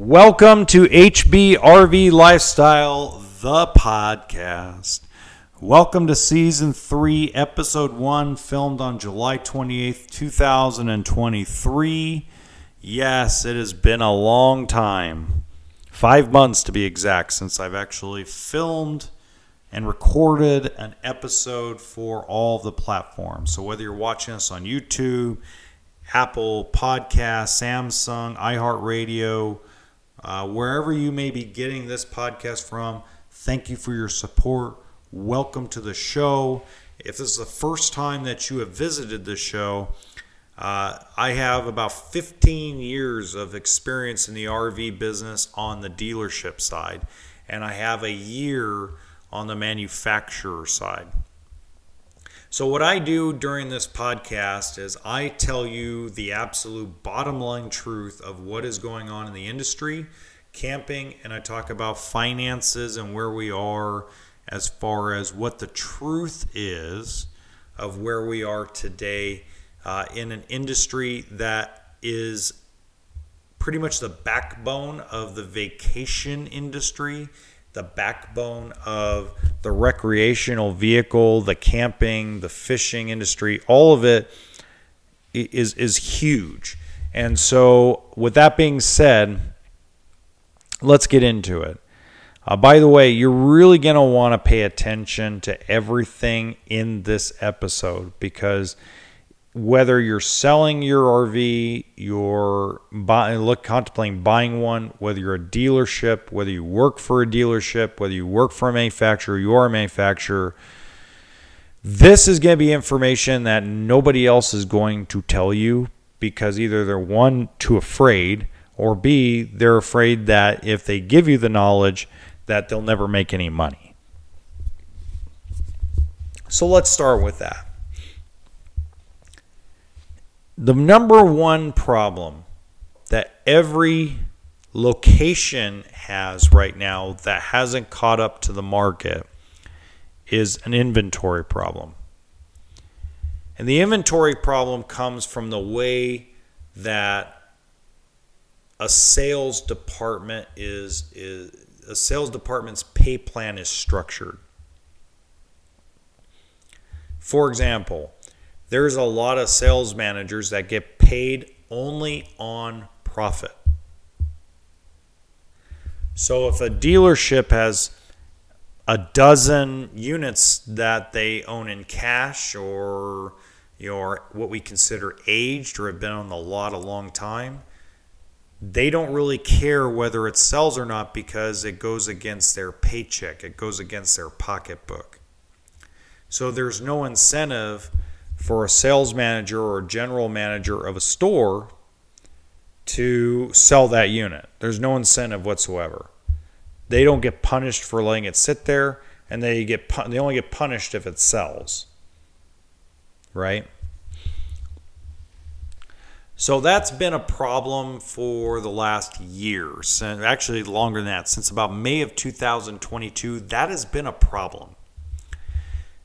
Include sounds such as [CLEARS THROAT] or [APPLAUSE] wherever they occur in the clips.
Welcome to HBRV Lifestyle, the podcast. Welcome to season three, episode one, filmed on July 28th, 2023. Yes, it has been a long time, five months to be exact, since I've actually filmed and recorded an episode for all the platforms. So whether you're watching us on YouTube, Apple Podcast, Samsung, iHeartRadio, uh, wherever you may be getting this podcast from, thank you for your support. Welcome to the show. If this is the first time that you have visited the show, uh, I have about 15 years of experience in the RV business on the dealership side, and I have a year on the manufacturer side. So, what I do during this podcast is I tell you the absolute bottom line truth of what is going on in the industry, camping, and I talk about finances and where we are as far as what the truth is of where we are today uh, in an industry that is pretty much the backbone of the vacation industry the backbone of the recreational vehicle, the camping, the fishing industry, all of it is is huge. And so, with that being said, let's get into it. Uh, by the way, you're really going to want to pay attention to everything in this episode because whether you're selling your RV, you're buying, look contemplating buying one, whether you're a dealership, whether you work for a dealership, whether you work for a manufacturer, you are a manufacturer. This is going to be information that nobody else is going to tell you because either they're one too afraid or B they're afraid that if they give you the knowledge that they'll never make any money. So let's start with that the number one problem that every location has right now that hasn't caught up to the market is an inventory problem. And the inventory problem comes from the way that a sales department is, is a sales department's pay plan is structured. For example, there's a lot of sales managers that get paid only on profit. So if a dealership has a dozen units that they own in cash or you know, what we consider aged or have been on the lot a long time, they don't really care whether it sells or not because it goes against their paycheck, it goes against their pocketbook. So there's no incentive for a sales manager or general manager of a store to sell that unit. There's no incentive whatsoever. They don't get punished for letting it sit there, and they get they only get punished if it sells. Right? So that's been a problem for the last years, and actually longer than that, since about May of 2022. That has been a problem.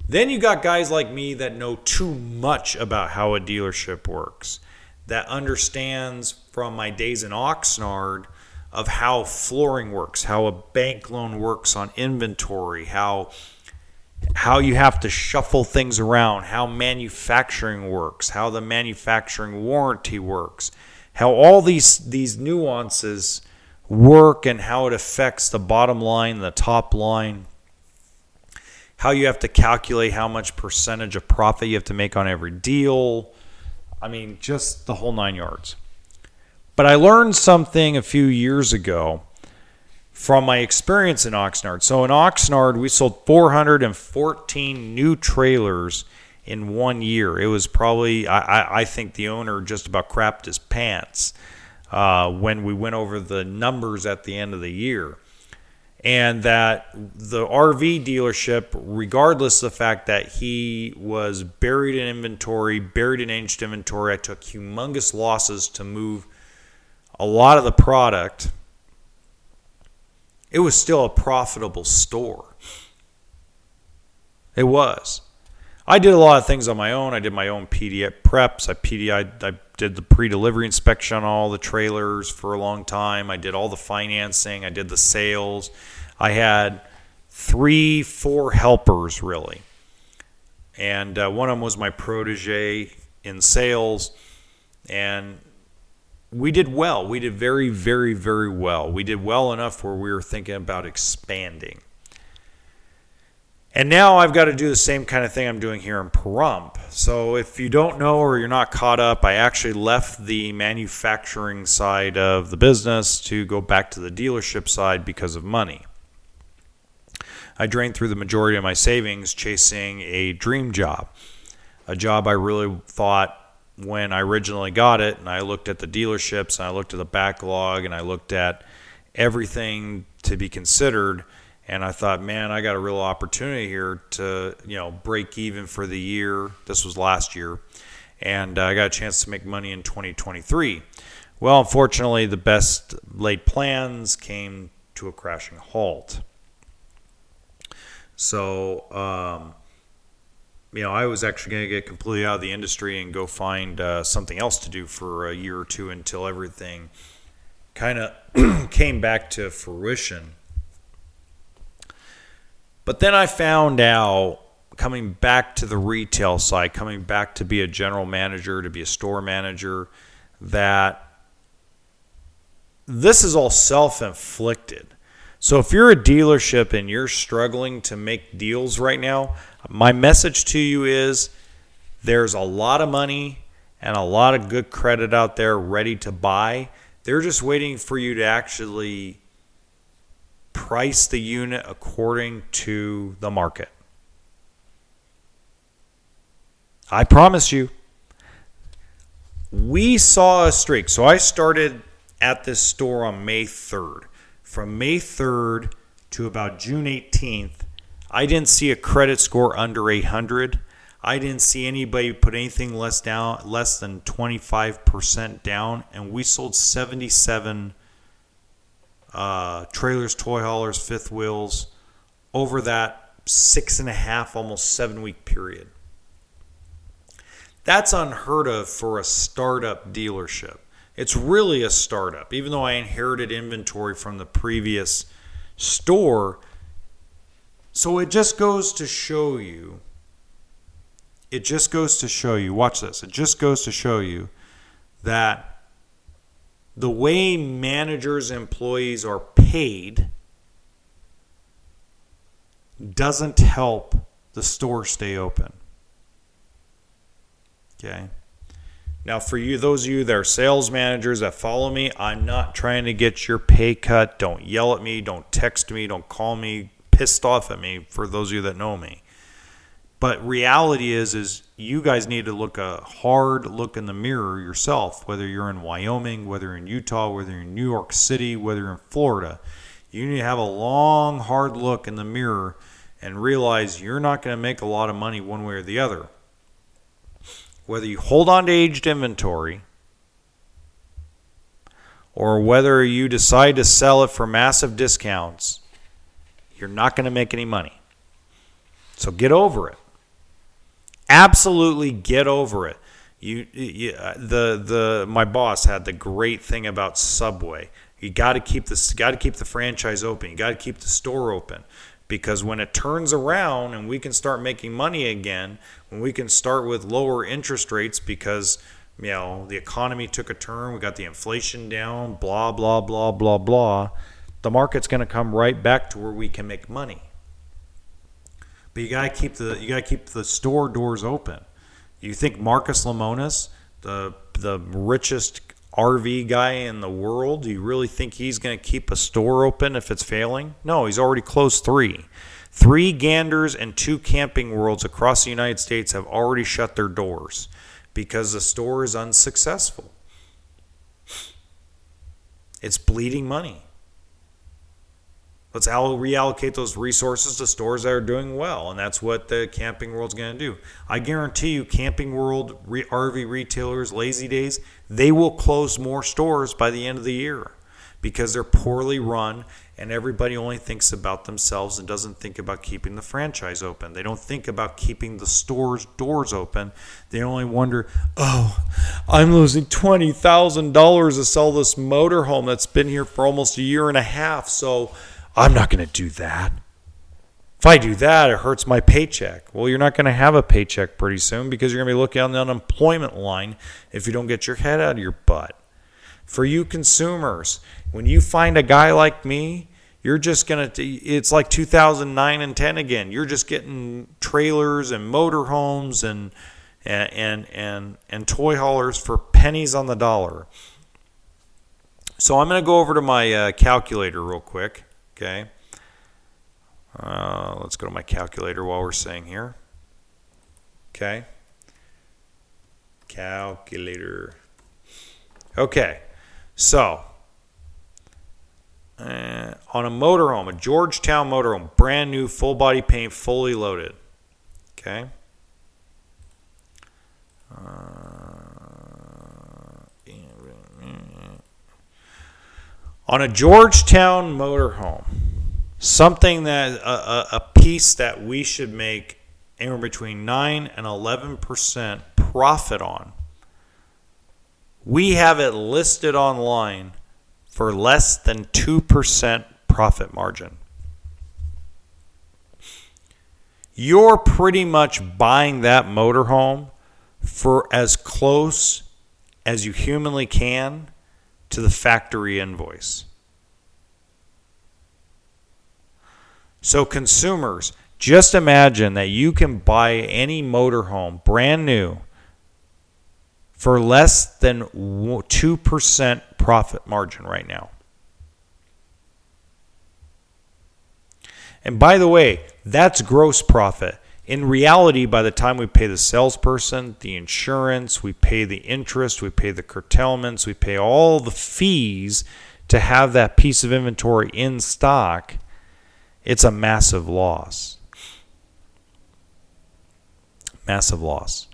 Then you got guys like me that know too much about how a dealership works, that understands from my days in Oxnard of how flooring works, how a bank loan works on inventory, how how you have to shuffle things around, how manufacturing works, how the manufacturing warranty works, how all these these nuances work and how it affects the bottom line, the top line how you have to calculate how much percentage of profit you have to make on every deal. I mean, just the whole nine yards. But I learned something a few years ago from my experience in Oxnard. So in Oxnard, we sold 414 new trailers in one year. It was probably, I, I think the owner just about crapped his pants uh, when we went over the numbers at the end of the year and that the RV dealership, regardless of the fact that he was buried in inventory, buried in aged inventory, I took humongous losses to move a lot of the product. It was still a profitable store. It was. I did a lot of things on my own. I did my own PDI preps. I PDI I did the pre-delivery inspection on all the trailers for a long time. I did all the financing. I did the sales. I had three, four helpers really, and uh, one of them was my protege in sales, and we did well. We did very, very, very well. We did well enough where we were thinking about expanding. And now I've got to do the same kind of thing I'm doing here in Pahrump. So if you don't know or you're not caught up, I actually left the manufacturing side of the business to go back to the dealership side because of money. I drained through the majority of my savings chasing a dream job, a job I really thought when I originally got it and I looked at the dealerships and I looked at the backlog and I looked at everything to be considered and I thought, man, I got a real opportunity here to, you know, break even for the year. This was last year, and uh, I got a chance to make money in 2023. Well, unfortunately, the best laid plans came to a crashing halt. So, um, you know, I was actually going to get completely out of the industry and go find uh, something else to do for a year or two until everything kind of [CLEARS THROAT] came back to fruition. But then I found out coming back to the retail side, coming back to be a general manager, to be a store manager, that this is all self inflicted. So if you're a dealership and you're struggling to make deals right now, my message to you is there's a lot of money and a lot of good credit out there ready to buy. They're just waiting for you to actually price the unit according to the market. I promise you, we saw a streak. So I started at this store on May 3rd. From May 3rd to about June 18th, I didn't see a credit score under 800. I didn't see anybody put anything less down, less than 25% down, and we sold 77 uh, trailers, toy haulers, fifth wheels over that six and a half, almost seven week period. That's unheard of for a startup dealership. It's really a startup. Even though I inherited inventory from the previous store, so it just goes to show you, it just goes to show you, watch this, it just goes to show you that the way managers, employees are paid doesn't help the store stay open. Okay. Now, for you, those of you that are sales managers that follow me, I'm not trying to get your pay cut. Don't yell at me. Don't text me. Don't call me pissed off at me for those of you that know me. But reality is is you guys need to look a hard look in the mirror yourself, whether you're in Wyoming, whether in Utah, whether you're in New York City, whether in Florida. You need to have a long, hard look in the mirror and realize you're not going to make a lot of money one way or the other. Whether you hold on to aged inventory or whether you decide to sell it for massive discounts you're not going to make any money. So get over it. Absolutely get over it. You, you uh, the the my boss had the great thing about Subway. You got to keep this got to keep the franchise open. You got to keep the store open because when it turns around and we can start making money again, when we can start with lower interest rates because you know the economy took a turn, we got the inflation down, blah blah blah blah blah the market's going to come right back to where we can make money. But you got to keep the you got to keep the store doors open. You think Marcus Lemonis, the the richest RV guy in the world, do you really think he's going to keep a store open if it's failing? No, he's already closed 3. 3 Ganders and 2 Camping Worlds across the United States have already shut their doors because the store is unsuccessful. It's bleeding money. Let's reallocate those resources to stores that are doing well, and that's what the Camping World's going to do. I guarantee you, Camping World, RV retailers, Lazy Days, they will close more stores by the end of the year because they're poorly run and everybody only thinks about themselves and doesn't think about keeping the franchise open. They don't think about keeping the store's doors open. They only wonder, oh, I'm losing $20,000 to sell this motorhome that's been here for almost a year and a half, so I'm not going to do that. If I do that, it hurts my paycheck. Well, you're not going to have a paycheck pretty soon because you're going to be looking on the unemployment line if you don't get your head out of your butt. For you consumers, when you find a guy like me, you're just going to, it's like 2009 and 10 again. You're just getting trailers and motorhomes and, and, and, and, and toy haulers for pennies on the dollar. So I'm going to go over to my uh, calculator real quick. Okay. Uh, let's go to my calculator while we're saying here. Okay. Calculator. Okay. So, uh, on a motorhome, a Georgetown motorhome, brand new, full body paint, fully loaded. Okay. Uh, on a Georgetown motorhome, something that a, a, piece that we should make anywhere between 9 and 11% profit on we have it listed online for less than 2% profit margin. You're pretty much buying that motorhome for as close as you humanly can to the factory invoice. So, consumers, just imagine that you can buy any motorhome brand new for less than 2% profit margin right now. And by the way, that's gross profit. In reality, by the time we pay the salesperson, the insurance, we pay the interest, we pay the curtailments, we pay all the fees to have that piece of inventory in stock, it's a massive loss. Massive loss.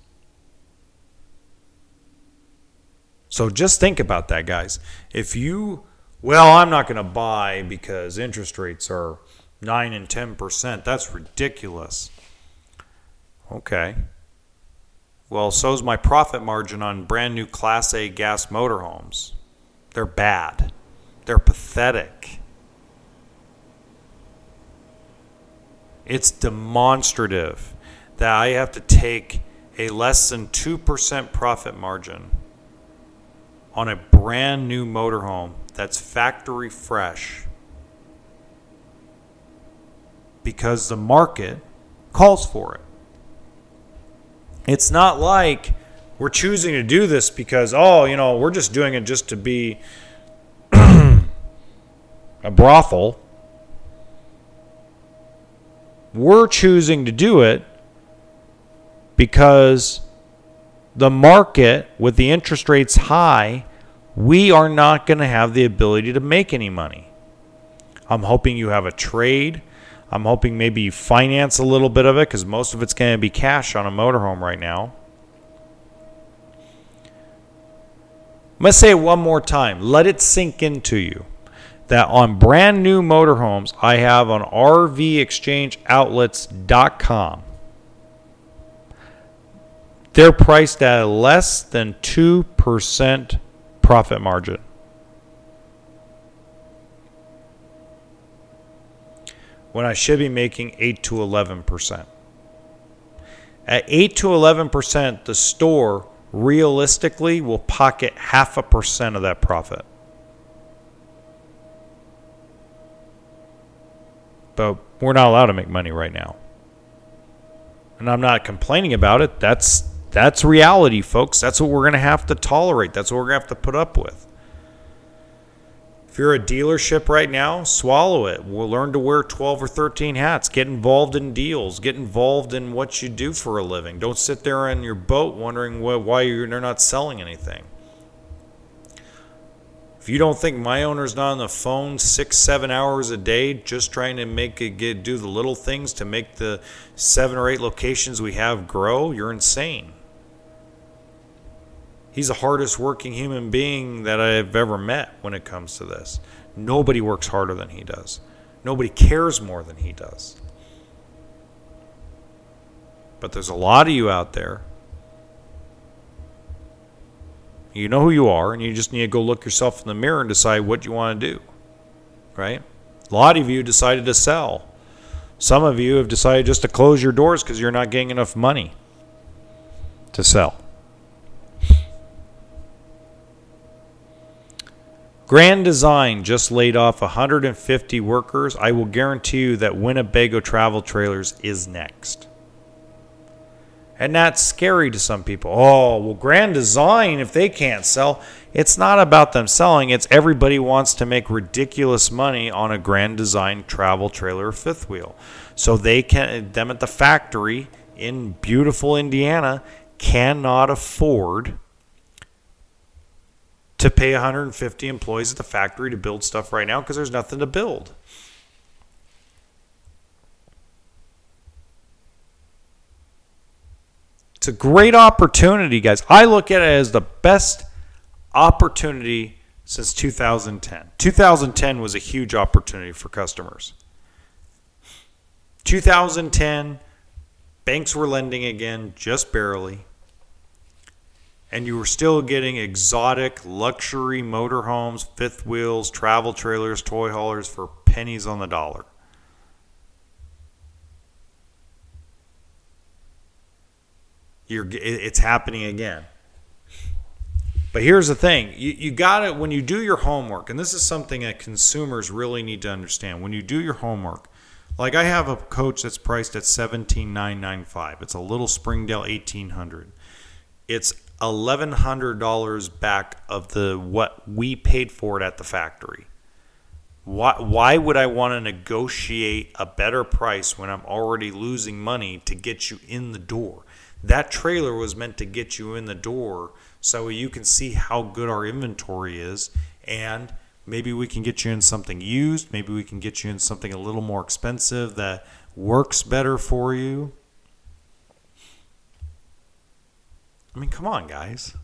So just think about that, guys. If you, well, I'm not going to buy because interest rates are 9 and 10%, that's ridiculous. Okay. Well, so's my profit margin on brand new Class A gas motorhomes. They're bad. They're pathetic. It's demonstrative that I have to take a less than 2% profit margin on a brand new motorhome that's factory fresh because the market calls for it. It's not like we're choosing to do this because, oh, you know, we're just doing it just to be [CLEARS THROAT] a brothel. We're choosing to do it because the market, with the interest rates high, we are not going to have the ability to make any money. I'm hoping you have a trade. I'm hoping maybe finance a little bit of it because most of it's going to be cash on a motorhome right now. I'm going to say it one more time. Let it sink into you that on brand new motorhomes I have on RVExchangeOutlets.com they're priced at less than 2% profit margin. When I should be making 8 to 11%. At 8 to 11%, the store realistically will pocket half a percent of that profit. But we're not allowed to make money right now. And I'm not complaining about it. That's that's reality, folks. That's what we're going to have to tolerate. That's what we're going to have to put up with. If you're a dealership right now, swallow it. We'll learn to wear 12 or 13 hats. Get involved in deals. Get involved in what you do for a living. Don't sit there on your boat wondering why you're not selling anything. If you don't think my owner's not on the phone six, seven hours a day just trying to make it get do the little things to make the seven or eight locations we have grow, you're insane. He's the hardest working human being that I've ever met when it comes to this. Nobody works harder than he does. Nobody cares more than he does. But there's a lot of you out there. You know who you are, and you just need to go look yourself in the mirror and decide what you want to do. Right? A lot of you decided to sell. Some of you have decided just to close your doors because you're not getting enough money to sell. Grand Design just laid off 150 workers. I will guarantee you that Winnebago Travel Trailers is next. And that's scary to some people. Oh, well, Grand Design, if they can't sell, it's not about them selling. It's everybody wants to make ridiculous money on a Grand Design travel trailer fifth wheel. So they can, them at the factory in beautiful Indiana cannot afford to pay 150 employees at the factory to build stuff right now because there's nothing to build. It's a great opportunity, guys. I look at it as the best opportunity since 2010. 2010 was a huge opportunity for customers. 2010, banks were lending again, just barely and you were still getting exotic luxury motorhomes, fifth wheels, travel trailers, toy haulers for pennies on the dollar. You're, it's happening again. But here's the thing you, you got it when you do your homework, and this is something that consumers really need to understand. When you do your homework, like I have a coach that's priced at seventeen nine nine five. It's a little Springdale eighteen hundred. It's eleven hundred dollars back of the what we paid for it at the factory. Why, why would I want to negotiate a better price when I'm already losing money to get you in the door? That trailer was meant to get you in the door so you can see how good our inventory is and maybe we can get you in something used, maybe we can get you in something a little more expensive that works better for you. I mean, come on, guys.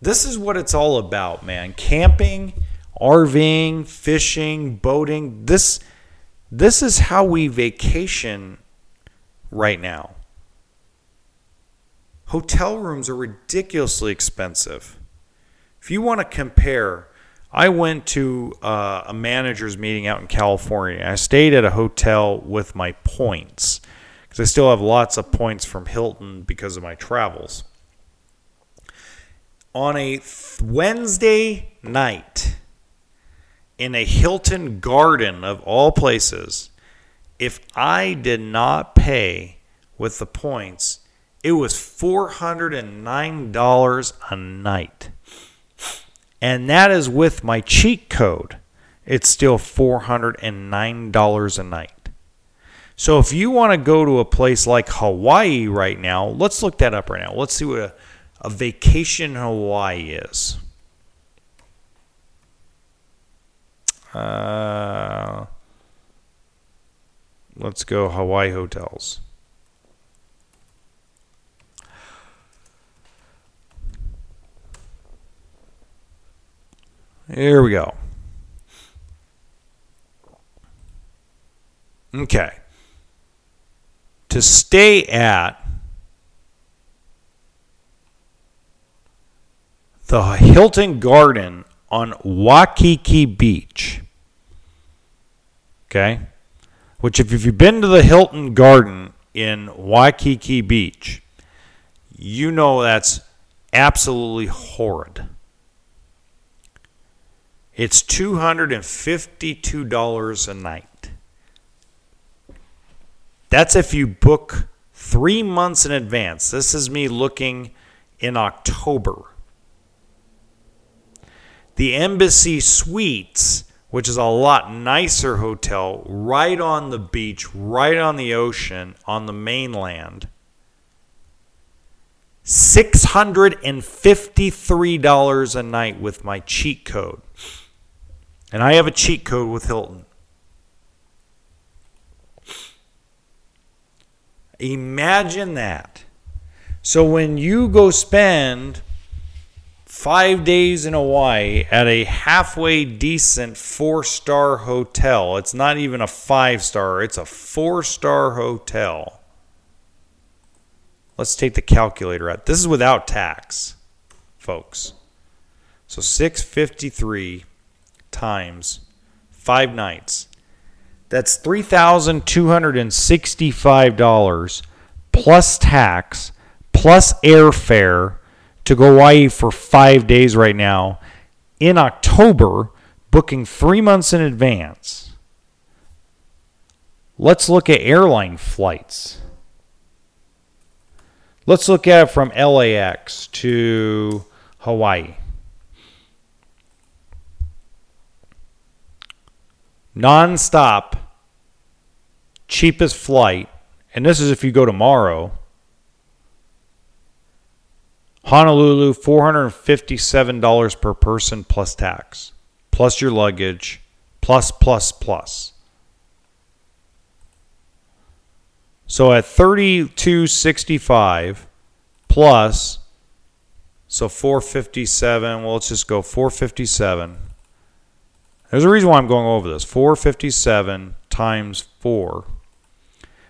This is what it's all about, man. Camping, RVing, fishing, boating. This this is how we vacation right now. Hotel rooms are ridiculously expensive. If you want to compare I went to uh, a manager's meeting out in California. I stayed at a hotel with my points because I still have lots of points from Hilton because of my travels. On a th- Wednesday night in a Hilton Garden of all places, if I did not pay with the points, it was $409 a night and that is with my cheat code. It's still $409 a night. So if you want to go to a place like Hawaii right now, let's look that up right now. Let's see what a, a vacation in Hawaii is. Uh, let's go Hawaii hotels. Here we go. Okay. To stay at the Hilton Garden on Waikiki Beach. Okay? Which, if you've been to the Hilton Garden in Waikiki Beach, you know that's absolutely horrid. It's $252 a night. That's if you book three months in advance. This is me looking in October. The Embassy Suites, which is a lot nicer hotel, right on the beach, right on the ocean, on the mainland. $653 a night with my cheat code. And I have a cheat code with Hilton. Imagine that. So when you go spend five days in Hawaii at a halfway decent four star hotel, it's not even a five star, it's a four star hotel. Let's take the calculator out. This is without tax, folks. So 653 times five nights. That's $3,265 plus tax plus airfare to Hawaii for five days right now in October, booking three months in advance. Let's look at airline flights. Let's look at it from LAX to Hawaii. Non-stop, cheapest flight, and this is if you go tomorrow. Honolulu, $457 per person plus tax, plus your luggage, plus, plus, plus. So at 3265 plus so 457, well let's just go 457. There's a reason why I'm going over this. 457 times 4.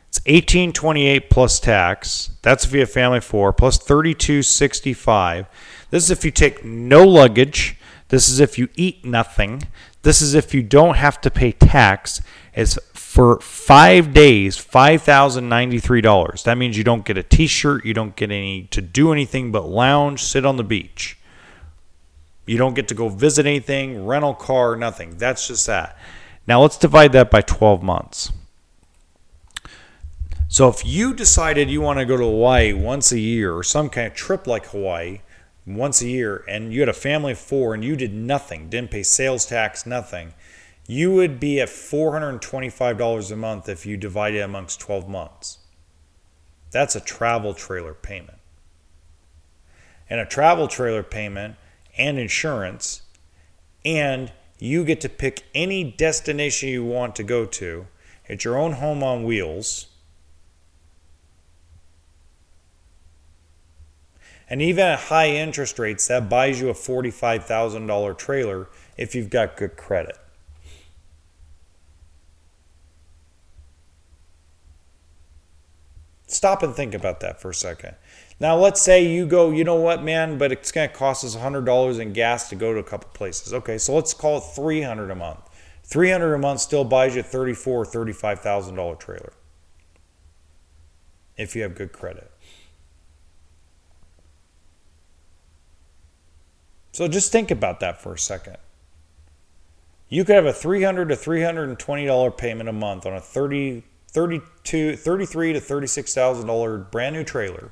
It's 1828 plus tax. That's if you have family 4 plus 3265. This is if you take no luggage. This is if you eat nothing. This is if you don't have to pay tax. It's for five days, $5,093. That means you don't get a t shirt, you don't get any to do anything but lounge, sit on the beach. You don't get to go visit anything, rental car, nothing. That's just that. Now let's divide that by 12 months. So if you decided you want to go to Hawaii once a year or some kind of trip like Hawaii once a year and you had a family of four and you did nothing, didn't pay sales tax, nothing, you would be at $425 a month if you divide it amongst 12 months. That's a travel trailer payment. And a travel trailer payment and insurance, and you get to pick any destination you want to go to. It's your own home on wheels. And even at high interest rates, that buys you a $45,000 trailer if you've got good credit. Stop and think about that for a second. Now, let's say you go, you know what, man, but it's going to cost us $100 in gas to go to a couple places. Okay, so let's call it 300 a month. 300 a month still buys you a $34 or $35,000 trailer if you have good credit. So just think about that for a second. You could have a 300 to $320 payment a month on a 30 32 33 to $36,000 brand new trailer.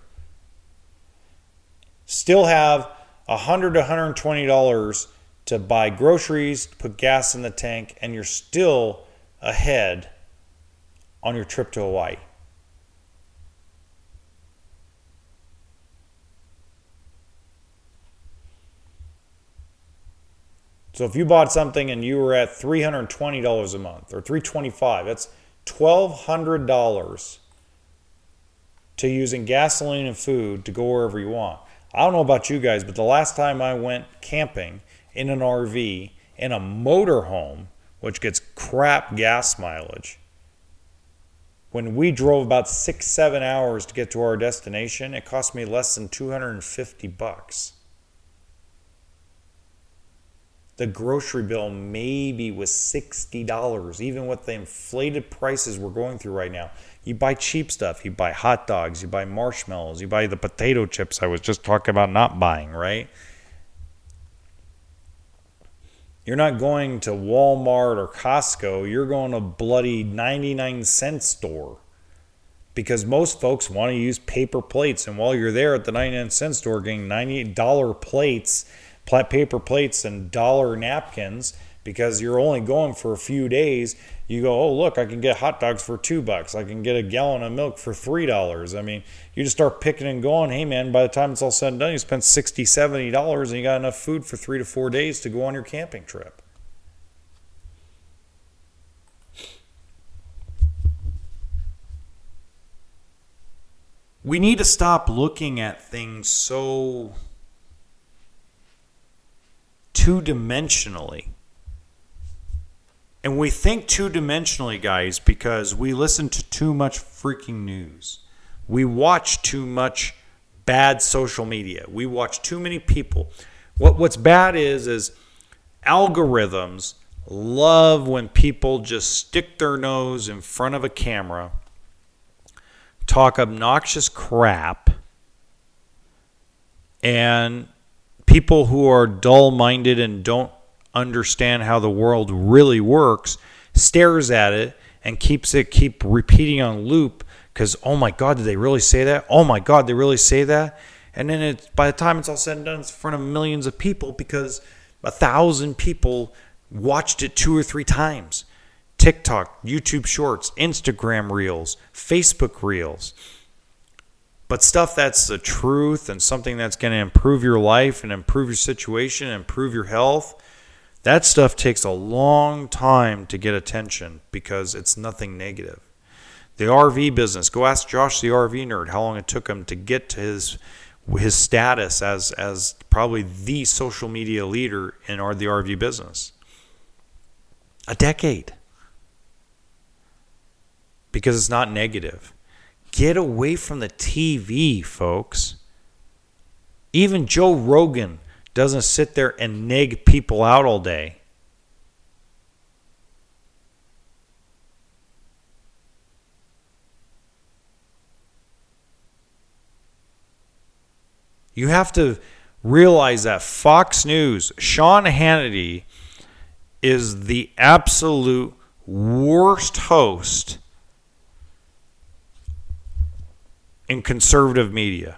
Still have 100 to $120 to buy groceries, put gas in the tank, and you're still ahead on your trip to Hawaii. So if you bought something and you were at $320 a month or 325, that's $1,200 to using gasoline and food to go wherever you want. I don't know about you guys, but the last time I went camping in an RV in a motorhome, which gets crap gas mileage, when we drove about six, seven hours to get to our destination, it cost me less than 250 bucks the grocery bill maybe was $60, even with the inflated prices we're going through right now. You buy cheap stuff, you buy hot dogs, you buy marshmallows, you buy the potato chips I was just talking about not buying, right? You're not going to Walmart or Costco, you're going to bloody 99 cent store. Because most folks want to use paper plates. And while you're there at the 99 cent store getting $98 plates, plat paper plates and dollar napkins because you're only going for a few days. You go, oh look, I can get hot dogs for two bucks. I can get a gallon of milk for three dollars. I mean, you just start picking and going. Hey man, by the time it's all said and done, you spent 60 70 dollars and you got enough food for three to four days to go on your camping trip. we need to stop looking at things so two dimensionally. And we think two dimensionally, guys, because we listen to too much freaking news. We watch too much bad social media. We watch too many people. What what's bad is is algorithms love when people just stick their nose in front of a camera, talk obnoxious crap, and people who are dull minded and don't understand how the world really works stares at it and keeps it keep repeating on loop because oh my god did they really say that? Oh my god they really say that? And then it's by the time it's all said and done it's in front of millions of people because a thousand people watched it two or three times. Tiktok youtube shorts instagram reels facebook reels. But stuff that's the truth and something that's going to improve your life and improve your situation improve your health that stuff takes a long time to get attention because it's nothing negative. The RV business, go ask Josh the RV nerd how long it took him to get to his his status as as probably the social media leader in our, the RV business. A decade. Because it's not negative. Get away from the TV, folks. Even Joe Rogan doesn't sit there and nag people out all day. You have to realize that Fox News, Sean Hannity, is the absolute worst host in conservative media.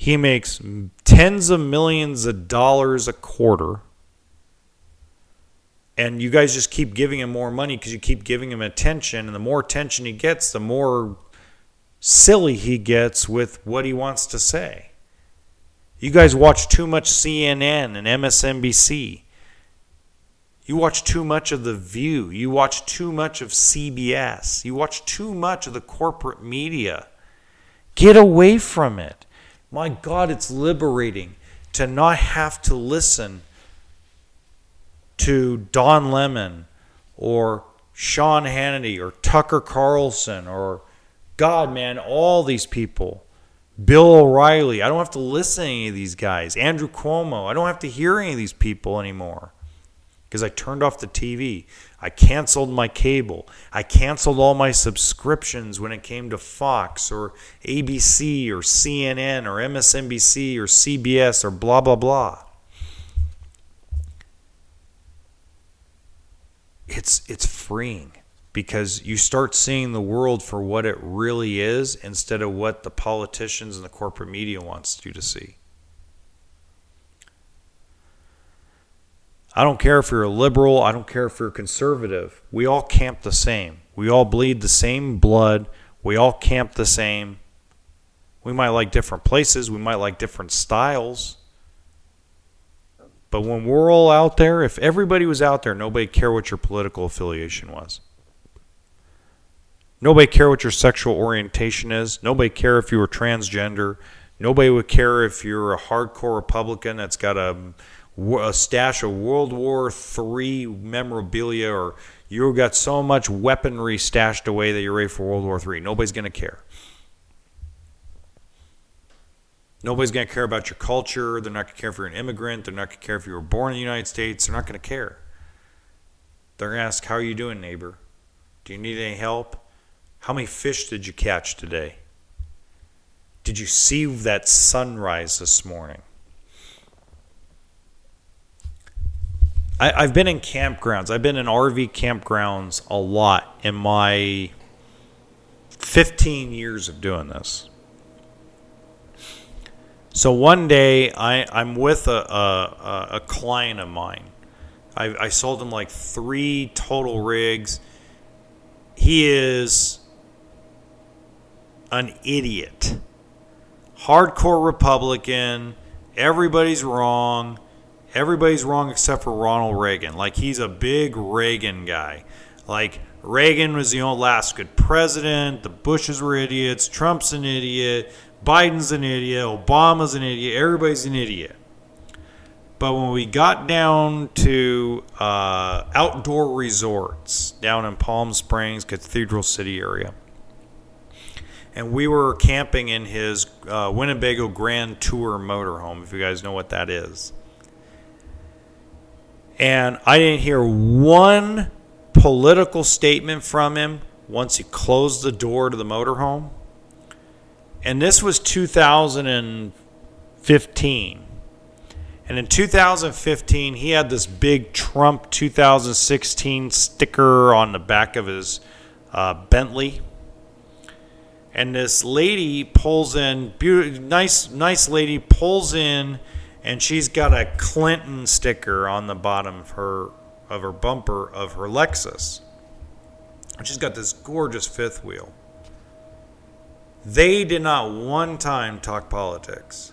He makes tens of millions of dollars a quarter. And you guys just keep giving him more money because you keep giving him attention. And the more attention he gets, the more silly he gets with what he wants to say. You guys watch too much CNN and MSNBC. You watch too much of The View. You watch too much of CBS. You watch too much of the corporate media. Get away from it. My God, it's liberating to not have to listen to Don Lemon or Sean Hannity or Tucker Carlson or God, man, all these people. Bill O'Reilly. I don't have to listen to any of these guys. Andrew Cuomo. I don't have to hear any of these people anymore because I turned off the TV. I canceled my cable. I canceled all my subscriptions when it came to Fox or ABC or CNN or MSNBC or CBS or blah, blah, blah. It's, it's freeing because you start seeing the world for what it really is instead of what the politicians and the corporate media wants you to see. I don't care if you're a liberal, I don't care if you're conservative. We all camp the same. We all bleed the same blood. We all camp the same. We might like different places, we might like different styles. But when we're all out there, if everybody was out there, nobody care what your political affiliation was. Nobody care what your sexual orientation is. Nobody care if you were transgender. Nobody would care if you're a hardcore Republican that's got a a stash of World War III memorabilia or you've got so much weaponry stashed away that you're ready for World War III. Nobody's going to care. Nobody's going to care about your culture. They're not going to care if you're an immigrant. They're not going to care if you were born in the United States. They're not going to care. They're going to ask, How are you doing, neighbor? Do you need any help? How many fish did you catch today? Did you see that sunrise this morning? I, have been in campgrounds. I've been in RV campgrounds a lot in my 15 years of doing this. So one day I, I'm with a, a, a client of mine. I, I sold him like three total rigs. He is an idiot. Hardcore Republican. Everybody's wrong everybody's wrong except for Ronald Reagan. Like he's a big Reagan guy. Like Reagan was the only last good president. The Bushes were idiots. Trump's an idiot. Biden's an idiot. Obama's an idiot. Everybody's an idiot. But when we got down to uh, outdoor resorts down in Palm Springs, Cathedral City area, and we were camping in his uh, Winnebago Grand Tour motorhome, if you guys know what that is. And I didn't hear one political statement from him once he closed the door to the motorhome. And this was 2015. And in 2015, he had this big Trump 2016 sticker on the back of his uh, Bentley. And this lady pulls in, nice, nice lady pulls in, and she's got a Clinton sticker on the bottom of her of her bumper of her Lexus. And she's got this gorgeous fifth wheel. They did not one time talk politics.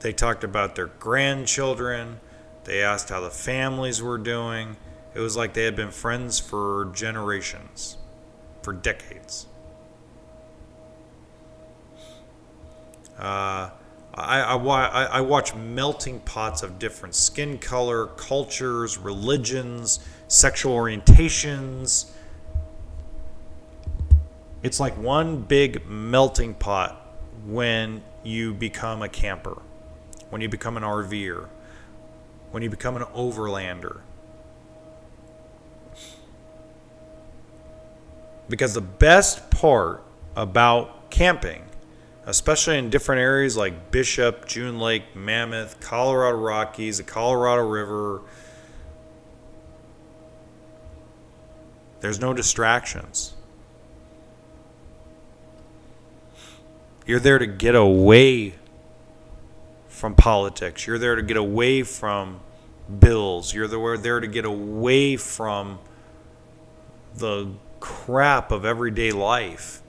They talked about their grandchildren. They asked how the families were doing. It was like they had been friends for generations, for decades. Uh, I, I, I, watch melting pots of different skin color, cultures, religions, sexual orientations. It's like one big melting pot when you become a camper when you become an RVer, when you become an overlander. Because the best part about camping, especially in different areas like Bishop, June Lake, Mammoth, Colorado Rockies, the Colorado River, there's no distractions. You're there to get away from politics. You're there to get away from bills. You're there to get away from the crap of everyday life.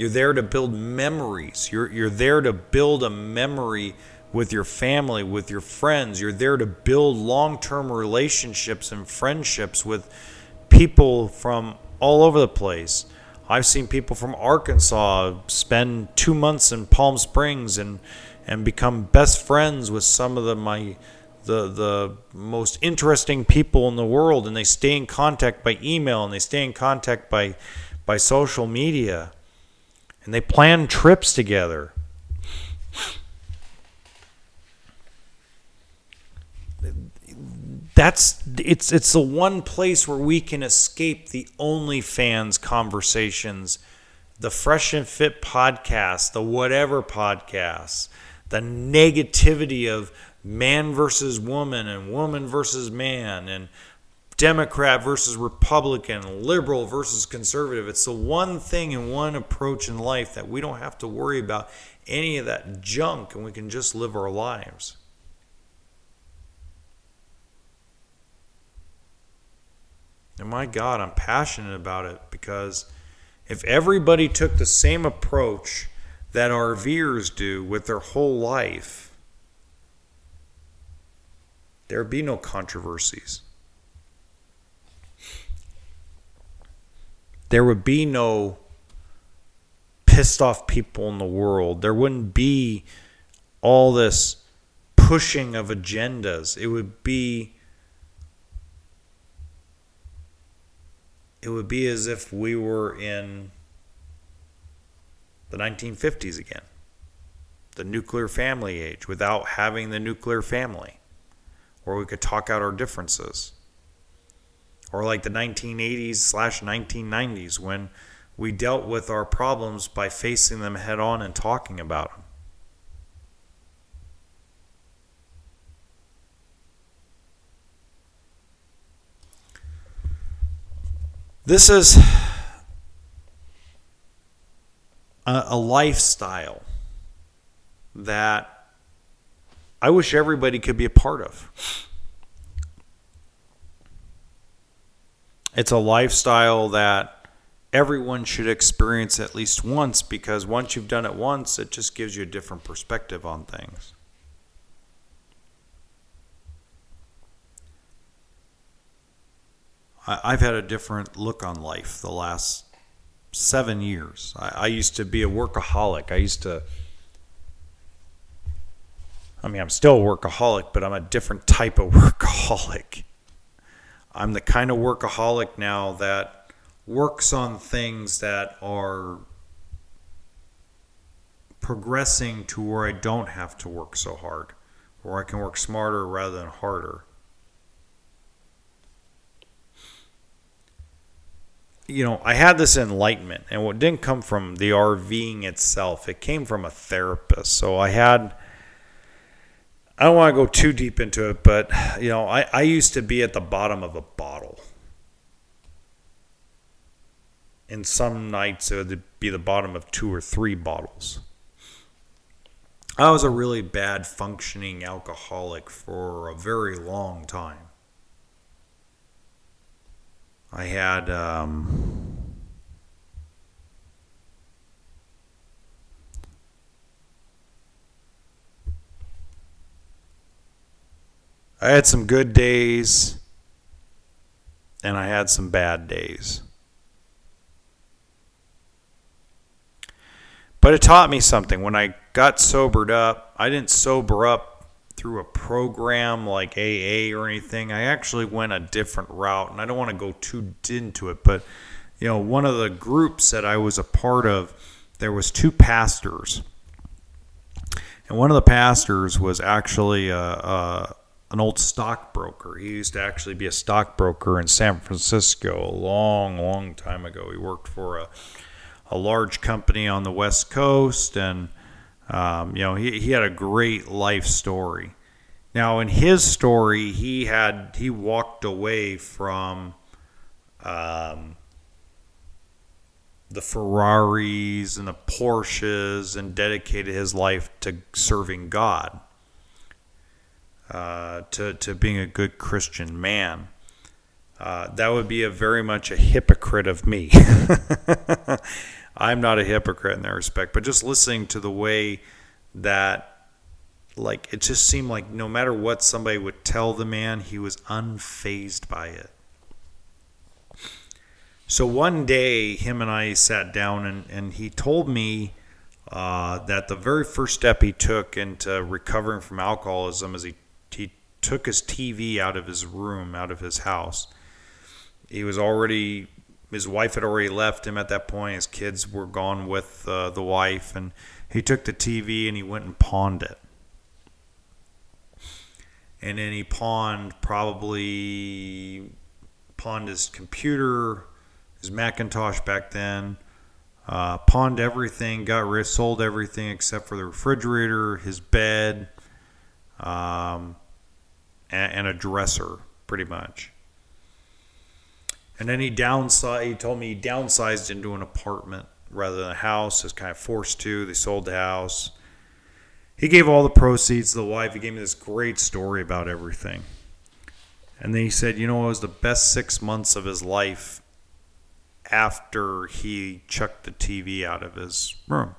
You're there to build memories. You're, you're there to build a memory with your family, with your friends. You're there to build long term relationships and friendships with people from all over the place. I've seen people from Arkansas spend two months in Palm Springs and and become best friends with some of the my the the most interesting people in the world and they stay in contact by email and they stay in contact by by social media and they plan trips together. That's it's it's the one place where we can escape the OnlyFans conversations, the Fresh and Fit podcast, the whatever podcasts, the negativity of man versus woman and woman versus man and Democrat versus Republican, liberal versus conservative. It's the one thing and one approach in life that we don't have to worry about any of that junk and we can just live our lives. And my God, I'm passionate about it because if everybody took the same approach that our RVers do with their whole life, there'd be no controversies. There would be no pissed off people in the world. There wouldn't be all this pushing of agendas. It would be it would be as if we were in the 1950s again, the nuclear family age, without having the nuclear family, where we could talk out our differences. Or like the 1980s slash 1990s when we dealt with our problems by facing them head on and talking about them. This is a, a lifestyle that I wish everybody could be a part of. It's a lifestyle that everyone should experience at least once because once you've done it once, it just gives you a different perspective on things. I've had a different look on life the last seven years. I, I used to be a workaholic. I used to. I mean, I'm still a workaholic, but I'm a different type of [LAUGHS] workaholic. I'm the kind of workaholic now that works on things that are progressing to where I don't have to work so hard, where I can work smarter rather than harder. You know, I had this enlightenment, and it didn't come from the RVing itself. It came from a therapist. So I had, I don't want to go too deep into it, but, you know, I, I used to be at the bottom of a bottle. And some nights it would be the bottom of two or three bottles. I was a really bad functioning alcoholic for a very long time. I had um, I had some good days and I had some bad days. But it taught me something. When I got sobered up, I didn't sober up through a program like AA or anything. I actually went a different route, and I don't want to go too into it, but you know, one of the groups that I was a part of, there was two pastors, and one of the pastors was actually a, a, an old stockbroker. He used to actually be a stockbroker in San Francisco a long, long time ago. He worked for a a large company on the West Coast, and um, you know he, he had a great life story. Now, in his story, he had he walked away from um, the Ferraris and the Porsches and dedicated his life to serving God, uh, to to being a good Christian man. Uh, that would be a very much a hypocrite of me. [LAUGHS] I'm not a hypocrite in that respect, but just listening to the way that, like, it just seemed like no matter what somebody would tell the man, he was unfazed by it. So one day, him and I sat down, and, and he told me uh, that the very first step he took into recovering from alcoholism is he, he took his TV out of his room, out of his house. He was already his wife had already left him at that point. His kids were gone with uh, the wife, and he took the TV and he went and pawned it. And then he pawned probably pawned his computer, his Macintosh back then. Uh, pawned everything, got rid, sold everything except for the refrigerator, his bed, um, and, and a dresser, pretty much. And then he downsized. He told me he downsized into an apartment rather than a house. Is kind of forced to. They sold the house. He gave all the proceeds to the wife. He gave me this great story about everything. And then he said, you know, it was the best six months of his life after he chucked the TV out of his room.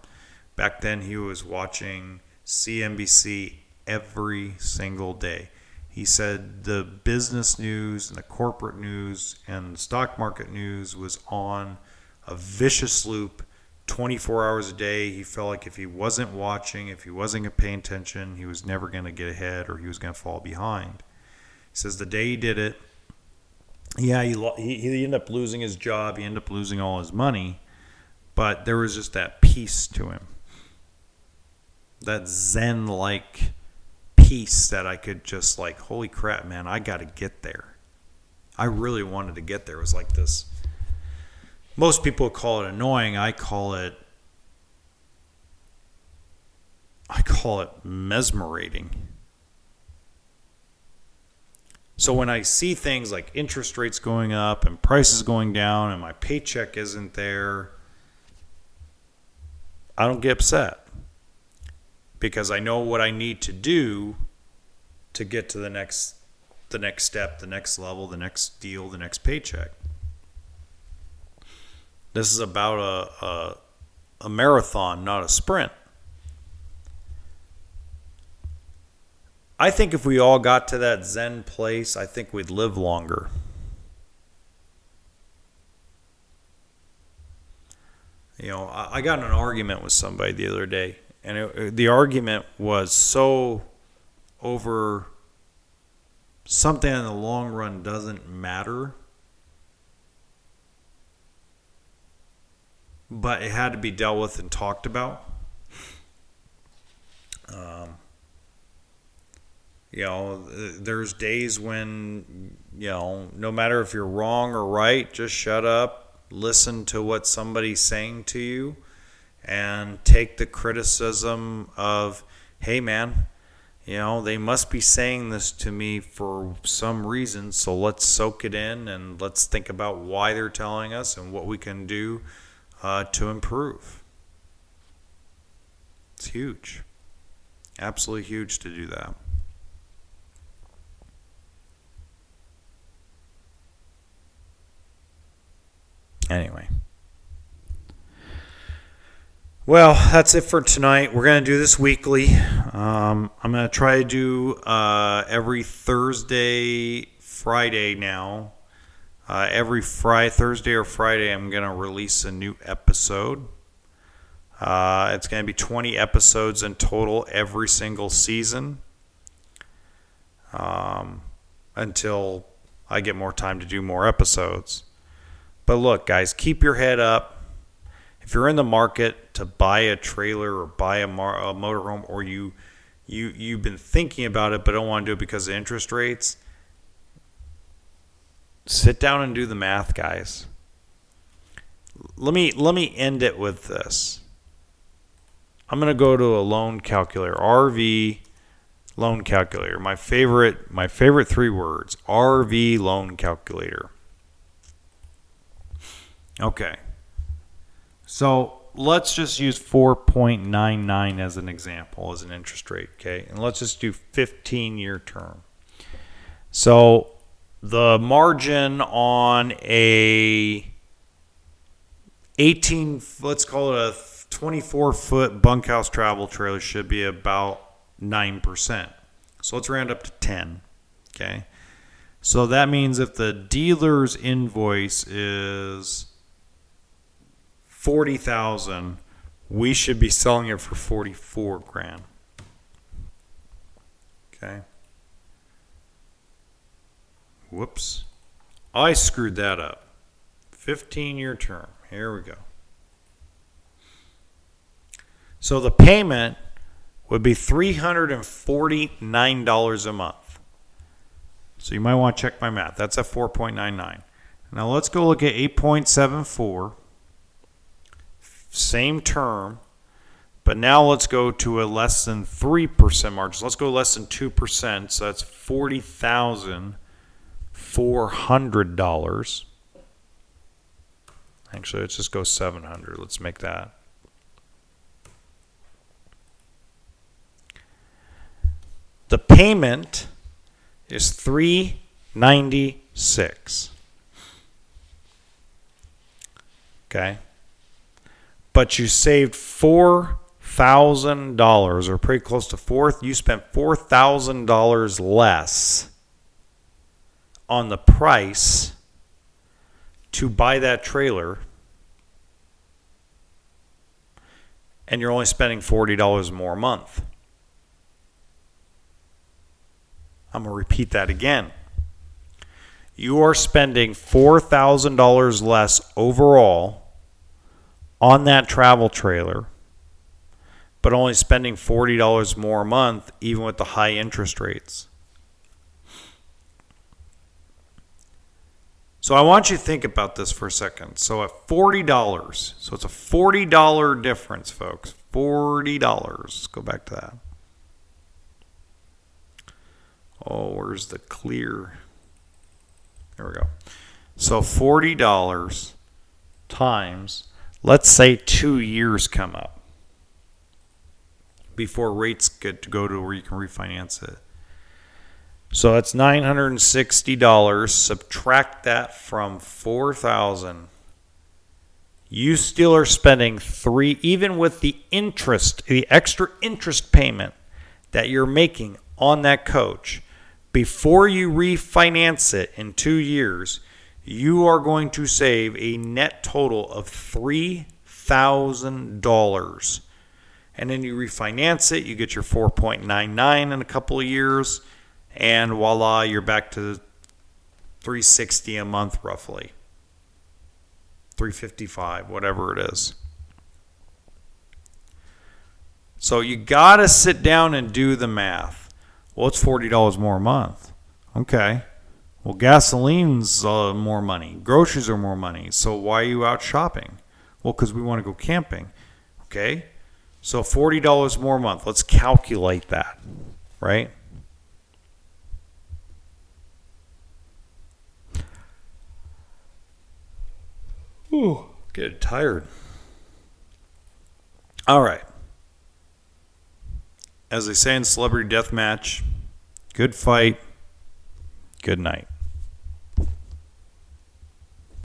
Back then, he was watching CNBC every single day. He said the business news and the corporate news and stock market news was on a vicious loop 24 hours a day. He felt like if he wasn't watching, if he wasn't paying attention, he was never going to get ahead or he was going to fall behind. He says the day he did it, yeah, he, he, he ended up losing his job, he ended up losing all his money, but there was just that peace to him. That Zen like that I could just like, holy crap, man, I got to get there. I really wanted to get there. It was like this. Most people call it annoying. I call it. I call it mesmerating. So when I see things like interest rates going up and prices going down and my paycheck isn't there, I don't get upset because I know what I need to do to get to the next the next step, the next level, the next deal, the next paycheck. This is about a, a, a marathon, not a sprint. I think if we all got to that Zen place, I think we'd live longer. You know, I got in an argument with somebody the other day, and it, the argument was so over something in the long run doesn't matter. But it had to be dealt with and talked about. Um, you know, there's days when, you know, no matter if you're wrong or right, just shut up, listen to what somebody's saying to you, and take the criticism of, hey, man, you know, they must be saying this to me for some reason, so let's soak it in and let's think about why they're telling us and what we can do uh, to improve. It's huge. Absolutely huge to do that. Anyway. Well, that's it for tonight. We're going to do this weekly. Um, I'm going to try to do uh, every Thursday, Friday now. Uh, every Friday, Thursday or Friday, I'm going to release a new episode. Uh, it's going to be 20 episodes in total every single season um, until I get more time to do more episodes. But look, guys, keep your head up. If you're in the market to buy a trailer or buy a, mar- a motorhome, or you you you've been thinking about it but don't want to do it because of interest rates, sit down and do the math, guys. Let me let me end it with this. I'm going to go to a loan calculator, RV loan calculator. My favorite my favorite three words, RV loan calculator. Okay. So let's just use 4.99 as an example, as an interest rate, okay? And let's just do 15 year term. So the margin on a 18, let's call it a 24 foot bunkhouse travel trailer should be about 9%. So let's round up to 10, okay? So that means if the dealer's invoice is forty thousand, we should be selling it for forty four grand. Okay. Whoops. I screwed that up. 15 year term. Here we go. So the payment would be $349 a month. So you might want to check my math. That's at 4.99. Now let's go look at 8.74 same term, but now let's go to a less than 3% margin. Let's go less than 2%. So that's $40,400. Actually, let's just go 700. Let's make that. The payment is 396. Okay? But you saved four thousand dollars or pretty close to four you spent four thousand dollars less on the price to buy that trailer and you're only spending $40 more a month. I'm to repeat that again. You are spending $4000 less overall on that travel trailer, but only spending $40 more a month, even with the high interest rates. So I want you to think about this for a second. So at $40, so it's a $40 difference, folks. $40. Let's go back to that. Oh, where's the clear? There we go. So $40 times let's say two years come up before rates get to go to where you can refinance it. So that's $960. Subtract that from 4000 You still are spending three, even with the interest, the extra interest payment that you're making on that coach. Before you refinance it in two years, you are going to save a net total of $3,000 And then you refinance it, you get your 4.99 in a couple of years, and voila, you're back to 360 a month roughly. 355, whatever it is. So you got to sit down and do the math. Well, it's $40 more a month. Okay. Well, gasoline's uh, more money. Groceries are more money. So why are you out shopping? Well, because we want to go camping. Okay. So $40 more a month. Let's calculate that, right? Ooh, getting tired. All right. As they say in Celebrity Deathmatch, good fight, good night.